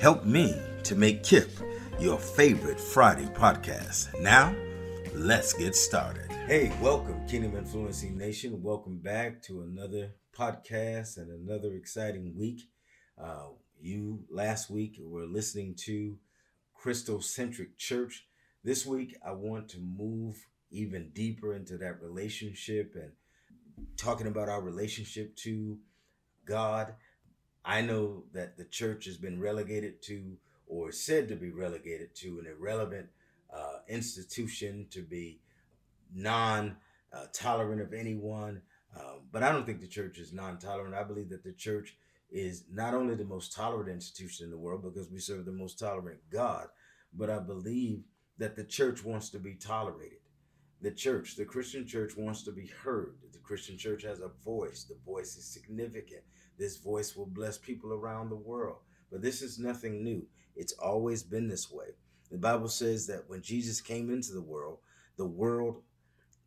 Help me to make KIP your favorite Friday podcast. Now, let's get started. Hey, welcome, Kingdom Influencing Nation. Welcome back to another podcast and another exciting week. Uh, you last week were listening to Christocentric Church. This week, I want to move even deeper into that relationship and talking about our relationship to God I know that the church has been relegated to, or said to be relegated to, an irrelevant uh, institution to be non uh, tolerant of anyone. Um, but I don't think the church is non tolerant. I believe that the church is not only the most tolerant institution in the world because we serve the most tolerant God, but I believe that the church wants to be tolerated. The church, the Christian church, wants to be heard. The Christian church has a voice. The voice is significant. This voice will bless people around the world. But this is nothing new. It's always been this way. The Bible says that when Jesus came into the world, the world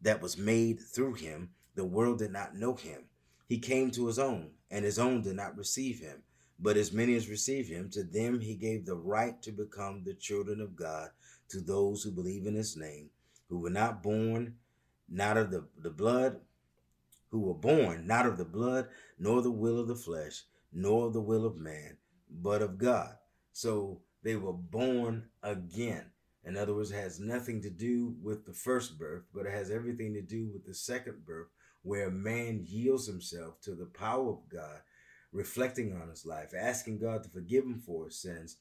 that was made through him, the world did not know him. He came to his own, and his own did not receive him. But as many as received him, to them he gave the right to become the children of God, to those who believe in his name, who were not born, not of the, the blood, who were born not of the blood, nor the will of the flesh, nor the will of man, but of God. So they were born again. In other words, it has nothing to do with the first birth, but it has everything to do with the second birth, where man yields himself to the power of God, reflecting on his life, asking God to forgive him for his sins,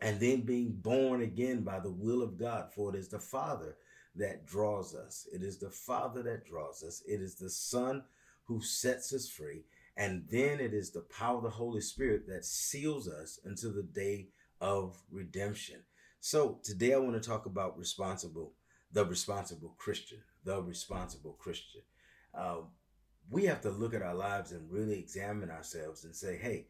and then being born again by the will of God. For it is the Father that draws us. It is the Father that draws us. It is the Son who sets us free. And then it is the power of the Holy Spirit that seals us until the day of redemption. So today I want to talk about responsible, the responsible Christian, the responsible Christian. Uh, we have to look at our lives and really examine ourselves and say, hey,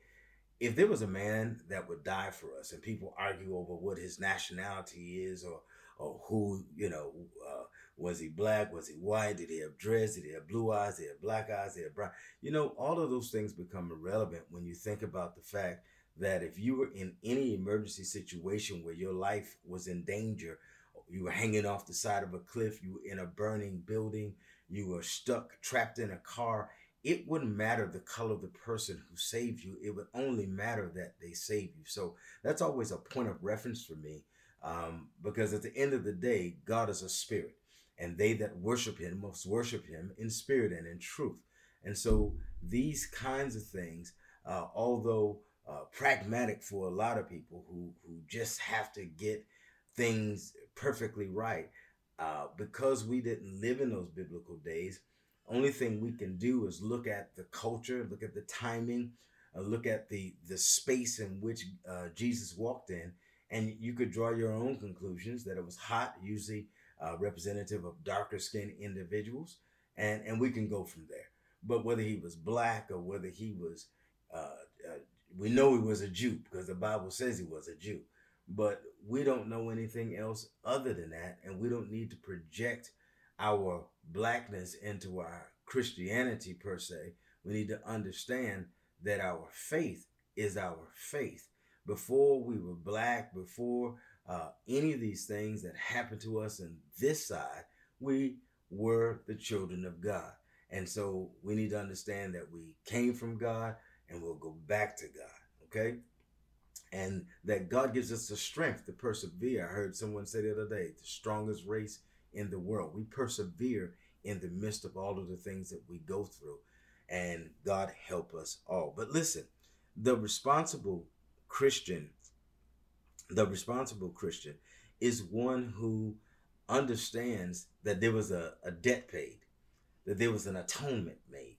if there was a man that would die for us and people argue over what his nationality is or or who, you know, uh, was he black? Was he white? Did he have dreads? Did he have blue eyes? Did he have black eyes? Did he have brown? You know, all of those things become irrelevant when you think about the fact that if you were in any emergency situation where your life was in danger, you were hanging off the side of a cliff, you were in a burning building, you were stuck, trapped in a car, it wouldn't matter the color of the person who saved you. It would only matter that they saved you. So that's always a point of reference for me um, because at the end of the day, God is a spirit, and they that worship him must worship him in spirit and in truth. And so these kinds of things, uh, although uh, pragmatic for a lot of people who, who just have to get things perfectly right, uh, because we didn't live in those biblical days, only thing we can do is look at the culture, look at the timing, uh, look at the the space in which uh, Jesus walked in, and you could draw your own conclusions that it was hot, usually uh, representative of darker skinned individuals, and and we can go from there. But whether he was black or whether he was, uh, uh, we know he was a Jew because the Bible says he was a Jew, but we don't know anything else other than that, and we don't need to project our blackness into our Christianity per se, we need to understand that our faith is our faith. Before we were black, before uh, any of these things that happened to us in this side, we were the children of God. And so we need to understand that we came from God and we'll go back to God. Okay? And that God gives us the strength to persevere. I heard someone say the other day, the strongest race in the world. We persevere in the midst of all of the things that we go through. And God help us all. But listen, the responsible Christian, the responsible Christian is one who understands that there was a, a debt paid, that there was an atonement made,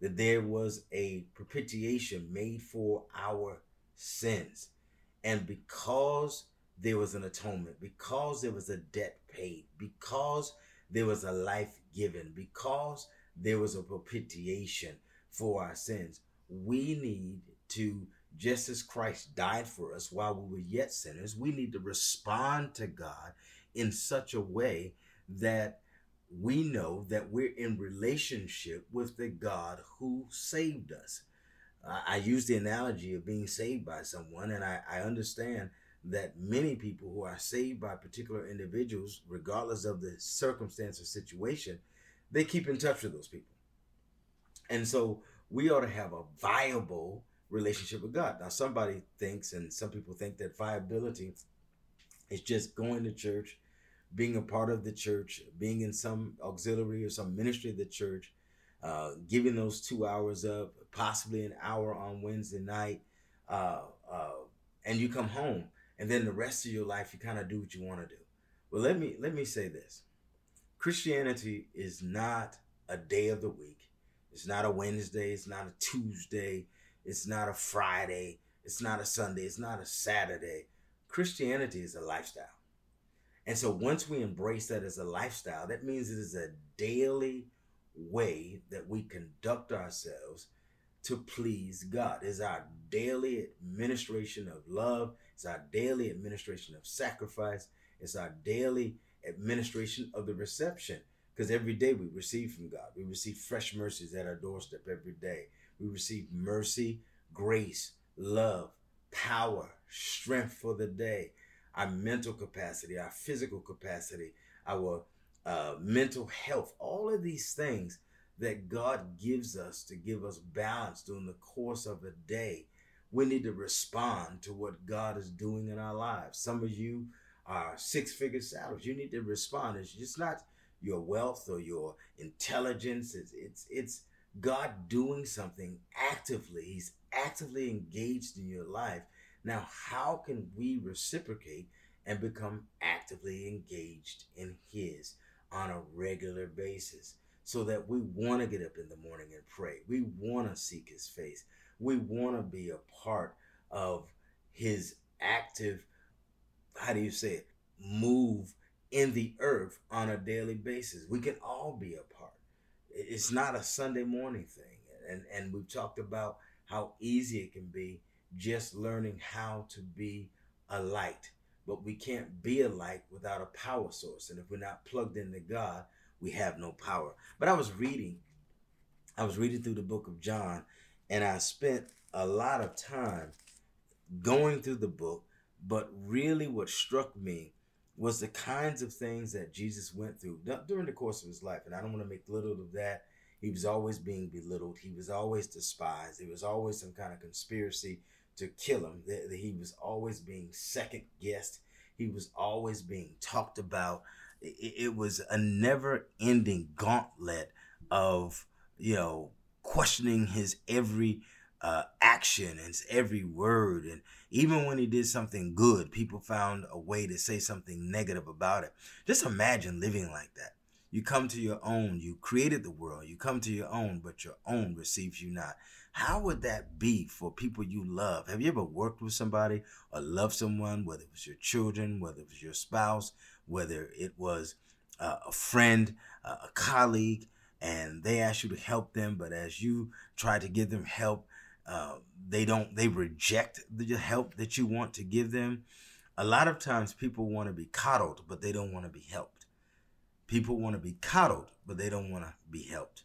that there was a propitiation made for our sins. And because there was an atonement, because there was a debt paid, because there was a life given, because there was a propitiation for our sins, we need to, just as Christ died for us while we were yet sinners, we need to respond to God in such a way that we know that we're in relationship with the God who saved us. I use the analogy of being saved by someone, and I, I understand that many people who are saved by particular individuals, regardless of the circumstance or situation, they keep in touch with those people. And so we ought to have a viable relationship with God. Now, somebody thinks, and some people think that viability is just going to church being a part of the church, being in some auxiliary or some ministry of the church, uh, giving those two hours up, possibly an hour on Wednesday night, uh, uh, and you come home, and then the rest of your life you kind of do what you want to do. Well, let me let me say this: Christianity is not a day of the week. It's not a Wednesday. It's not a Tuesday. It's not a Friday. It's not a Sunday. It's not a Saturday. Christianity is a lifestyle. And so once we embrace that as a lifestyle, that means it is a daily way that we conduct ourselves to please God. It's our daily administration of love. It's our daily administration of sacrifice. It's our daily administration of the reception. Because every day we receive from God. We receive fresh mercies at our doorstep every day. We receive mercy, grace, love, power, strength for the day our mental capacity, our physical capacity, our uh, mental health, all of these things that God gives us to give us balance during the course of a day. We need to respond to what God is doing in our lives. Some of you are six figure salaries. You need to respond. It's just not your wealth or your intelligence. It's, it's, it's God doing something actively. He's actively engaged in your life now, how can we reciprocate and become actively engaged in His on a regular basis so that we want to get up in the morning and pray? We want to seek His face. We want to be a part of His active, how do you say it, move in the earth on a daily basis. We can all be a part. It's not a Sunday morning thing. And, and we've talked about how easy it can be just learning how to be a light. But we can't be a light without a power source. And if we're not plugged into God, we have no power. But I was reading, I was reading through the book of John, and I spent a lot of time going through the book. But really, what struck me was the kinds of things that Jesus went through during the course of his life. And I don't want to make little of that. He was always being belittled. He was always despised. There was always some kind of conspiracy to kill him. He was always being second guessed. He was always being talked about. It was a never ending gauntlet of, you know, questioning his every uh, action and every word. And even when he did something good, people found a way to say something negative about it. Just imagine living like that. You come to your own. You created the world. You come to your own, but your own receives you not. How would that be for people you love? Have you ever worked with somebody or loved someone, whether it was your children, whether it was your spouse, whether it was uh, a friend, uh, a colleague, and they ask you to help them, but as you try to give them help, uh, they don't, they reject the help that you want to give them. A lot of times people want to be coddled, but they don't want to be helped. People want to be coddled, but they don't want to be helped.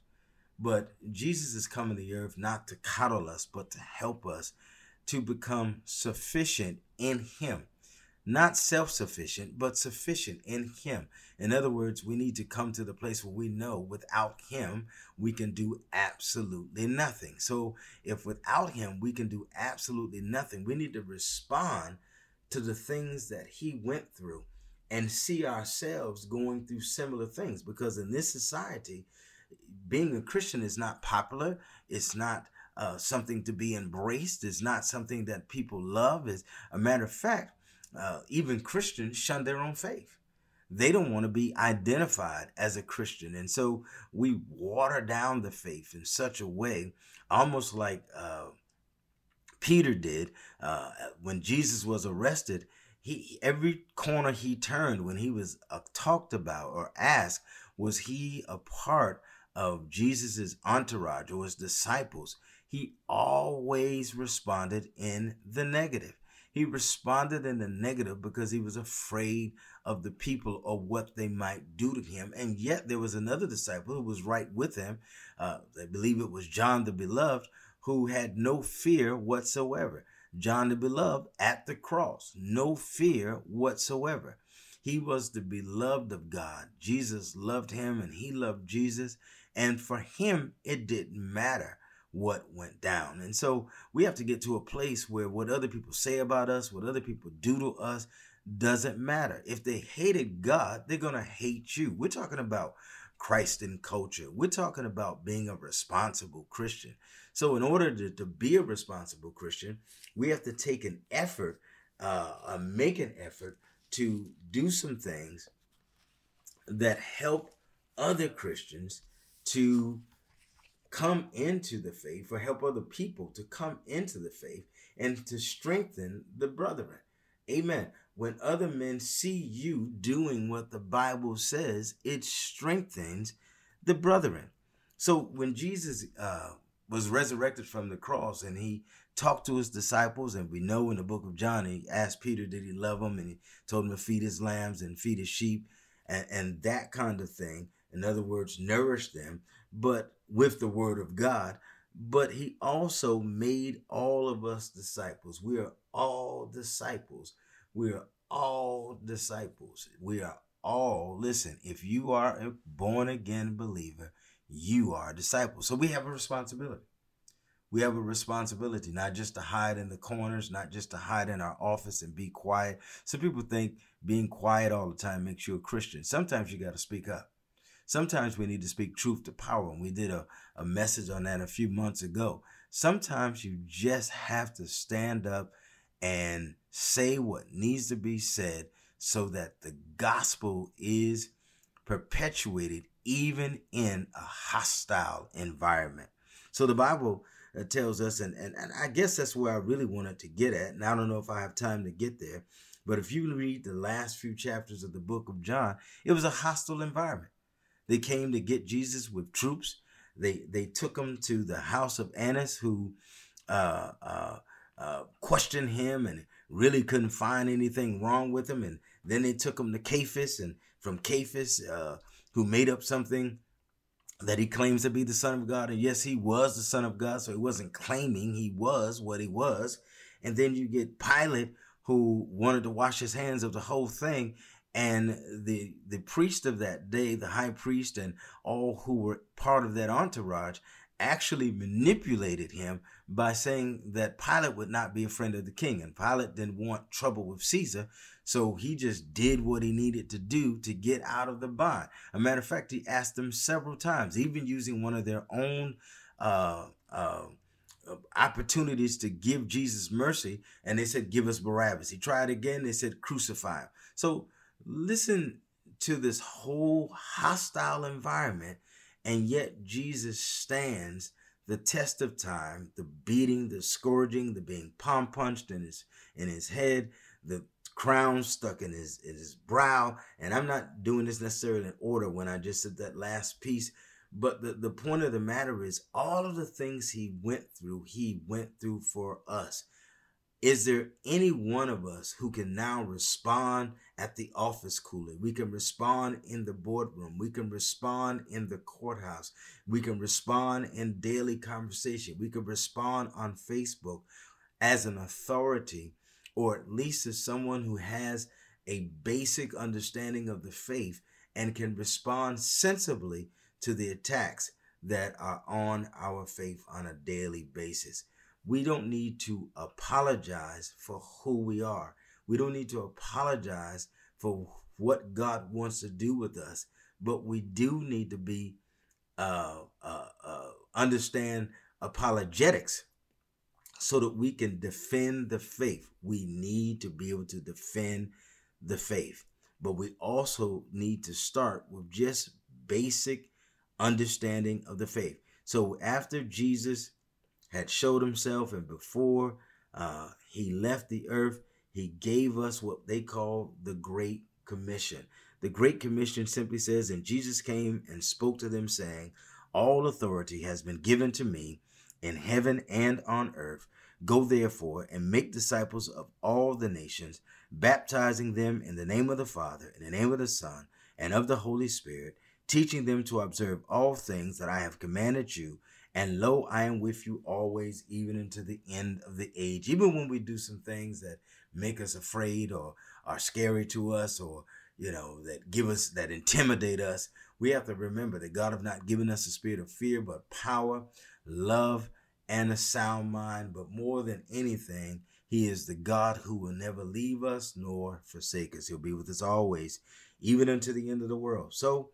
But Jesus is coming to the earth not to coddle us, but to help us to become sufficient in Him. Not self sufficient, but sufficient in Him. In other words, we need to come to the place where we know without Him, we can do absolutely nothing. So, if without Him, we can do absolutely nothing, we need to respond to the things that He went through and see ourselves going through similar things. Because in this society, being a Christian is not popular. It's not uh, something to be embraced. It's not something that people love. As a matter of fact, uh, even Christians shun their own faith. They don't want to be identified as a Christian. And so we water down the faith in such a way, almost like uh, Peter did uh, when Jesus was arrested. He every corner he turned when he was uh, talked about or asked, was he a part of Jesus's entourage or his disciples, he always responded in the negative. He responded in the negative because he was afraid of the people or what they might do to him. And yet there was another disciple who was right with him. Uh, I believe it was John the Beloved, who had no fear whatsoever. John the Beloved at the cross, no fear whatsoever. He was the beloved of God. Jesus loved him and he loved Jesus. And for him, it didn't matter what went down. And so we have to get to a place where what other people say about us, what other people do to us, doesn't matter. If they hated God, they're going to hate you. We're talking about Christ in culture. We're talking about being a responsible Christian. So, in order to, to be a responsible Christian, we have to take an effort, uh, uh, make an effort to do some things that help other Christians to come into the faith or help other people to come into the faith and to strengthen the brethren. Amen. When other men see you doing what the Bible says, it strengthens the brethren. So when Jesus uh, was resurrected from the cross and he talked to his disciples, and we know in the book of John, he asked Peter, did he love him? And he told him to feed his lambs and feed his sheep and, and that kind of thing. In other words, nourish them, but with the word of God. But he also made all of us disciples. We are all disciples. We are all disciples. We are all, listen, if you are a born again believer, you are a disciple. So we have a responsibility. We have a responsibility not just to hide in the corners, not just to hide in our office and be quiet. Some people think being quiet all the time makes you a Christian. Sometimes you got to speak up. Sometimes we need to speak truth to power. And we did a, a message on that a few months ago. Sometimes you just have to stand up and say what needs to be said so that the gospel is perpetuated even in a hostile environment. So the Bible uh, tells us, and, and, and I guess that's where I really wanted to get at. And I don't know if I have time to get there, but if you read the last few chapters of the book of John, it was a hostile environment. They came to get Jesus with troops. They they took him to the house of Annas, who uh, uh, uh, questioned him and really couldn't find anything wrong with him. And then they took him to Caiaphas, and from Caiaphas, uh, who made up something that he claims to be the Son of God. And yes, he was the Son of God, so he wasn't claiming he was what he was. And then you get Pilate, who wanted to wash his hands of the whole thing and the the priest of that day the high priest and all who were part of that entourage actually manipulated him by saying that Pilate would not be a friend of the king and Pilate didn't want trouble with Caesar so he just did what he needed to do to get out of the bond. A matter of fact he asked them several times even using one of their own uh, uh, opportunities to give Jesus mercy and they said give us Barabbas. He tried again they said crucify him. So listen to this whole hostile environment, and yet Jesus stands the test of time, the beating, the scourging, the being palm punched in his in his head, the crown stuck in his in his brow. And I'm not doing this necessarily in order when I just said that last piece. But the, the point of the matter is all of the things he went through, he went through for us. Is there any one of us who can now respond at the office cooler? We can respond in the boardroom. We can respond in the courthouse. We can respond in daily conversation. We can respond on Facebook as an authority, or at least as someone who has a basic understanding of the faith and can respond sensibly to the attacks that are on our faith on a daily basis. We don't need to apologize for who we are. We don't need to apologize for what God wants to do with us, but we do need to be uh, uh, uh, understand apologetics so that we can defend the faith. We need to be able to defend the faith, but we also need to start with just basic understanding of the faith. So after Jesus had showed himself and before uh, he left the earth, he gave us what they call the Great Commission. The Great Commission simply says, And Jesus came and spoke to them, saying, All authority has been given to me in heaven and on earth. Go therefore and make disciples of all the nations, baptizing them in the name of the Father, in the name of the Son, and of the Holy Spirit, teaching them to observe all things that I have commanded you. And lo, I am with you always, even unto the end of the age. Even when we do some things that make us afraid or are scary to us or, you know, that give us, that intimidate us, we have to remember that God have not given us a spirit of fear, but power, love, and a sound mind. But more than anything, he is the God who will never leave us nor forsake us. He'll be with us always, even unto the end of the world. So,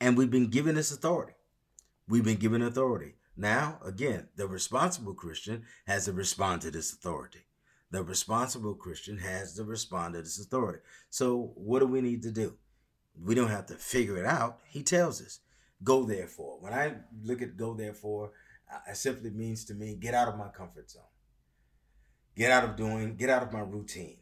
and we've been given this authority. We've been given authority. Now, again, the responsible Christian has to respond to this authority. The responsible Christian has to respond to this authority. So, what do we need to do? We don't have to figure it out. He tells us, go therefore. When I look at go therefore, it simply means to me, get out of my comfort zone. Get out of doing, get out of my routine.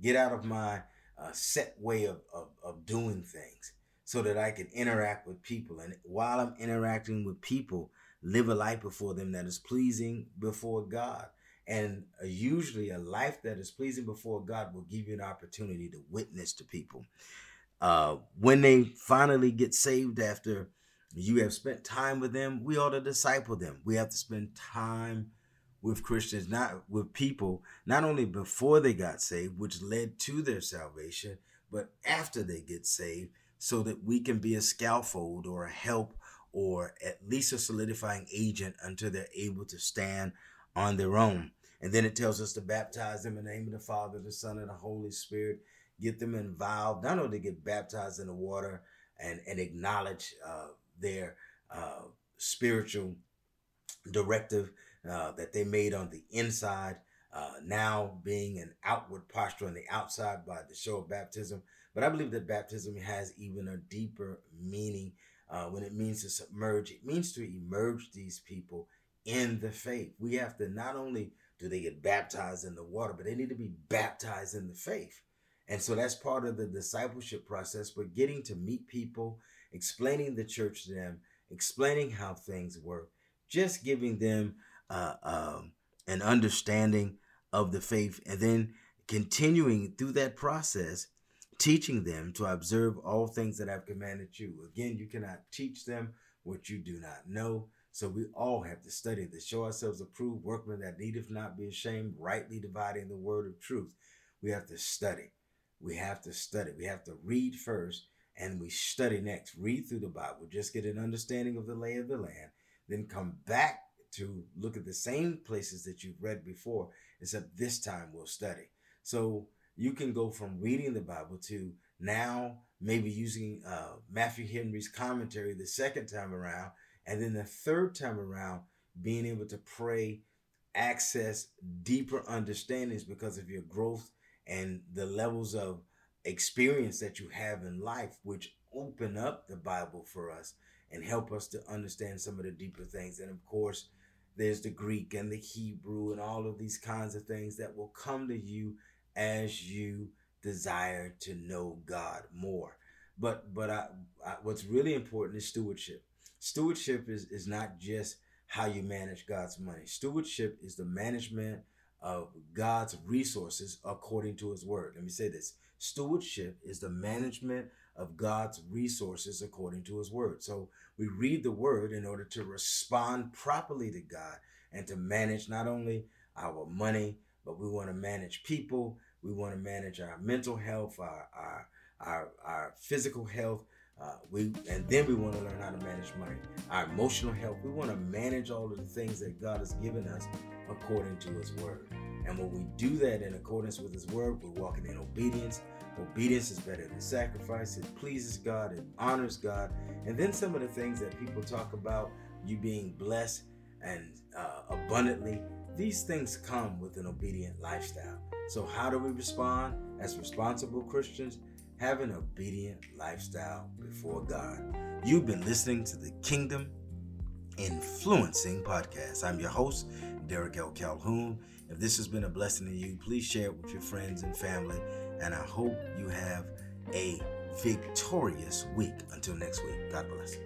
Get out of my uh, set way of, of, of doing things so that I can interact with people. And while I'm interacting with people, live a life before them that is pleasing before God. And uh, usually, a life that is pleasing before God will give you an opportunity to witness to people. Uh, when they finally get saved after you have spent time with them, we ought to disciple them. We have to spend time with Christians, not with people, not only before they got saved, which led to their salvation, but after they get saved so that we can be a scaffold or a help or at least a solidifying agent until they're able to stand on their own. And then it tells us to baptize them in the name of the Father, the Son, and the Holy Spirit. Get them involved, not only to get baptized in the water and, and acknowledge uh, their uh, spiritual directive uh, that they made on the inside, uh, now being an outward posture on the outside by the show of baptism, but I believe that baptism has even a deeper meaning uh, when it means to submerge. It means to emerge these people in the faith. We have to not only do they get baptized in the water, but they need to be baptized in the faith. And so that's part of the discipleship process, but getting to meet people, explaining the church to them, explaining how things work, just giving them uh, um, an understanding of the faith, and then continuing through that process teaching them to observe all things that I've commanded you. Again, you cannot teach them what you do not know. So we all have to study to show ourselves approved workmen that needeth not be ashamed, rightly dividing the word of truth. We have to study. We have to study. We have to read first and we study next. Read through the Bible, just get an understanding of the lay of the land, then come back to look at the same places that you've read before, except this time we'll study. So you can go from reading the Bible to now maybe using uh, Matthew Henry's commentary the second time around, and then the third time around being able to pray, access deeper understandings because of your growth and the levels of experience that you have in life, which open up the Bible for us and help us to understand some of the deeper things. And of course, there's the Greek and the Hebrew and all of these kinds of things that will come to you as you desire to know God more. But but I, I, what's really important is stewardship. Stewardship is is not just how you manage God's money. Stewardship is the management of God's resources according to his word. Let me say this stewardship is the management of God's resources according to his word. So we read the word in order to respond properly to God and to manage not only our money, but we want to manage people. We want to manage our mental health, our, our, our, our physical health. Uh, we and then we want to learn how to manage money, our emotional health. We want to manage all of the things that God has given us according to His Word. And when we do that in accordance with His Word, we're walking in obedience. Obedience is better than sacrifice. It pleases God. It honors God. And then some of the things that people talk about, you being blessed and uh, abundantly, these things come with an obedient lifestyle. So, how do we respond as responsible Christians? Have an obedient lifestyle before God. You've been listening to the Kingdom Influencing Podcast. I'm your host, Derek L. Calhoun. If this has been a blessing to you, please share it with your friends and family. And I hope you have a victorious week. Until next week, God bless.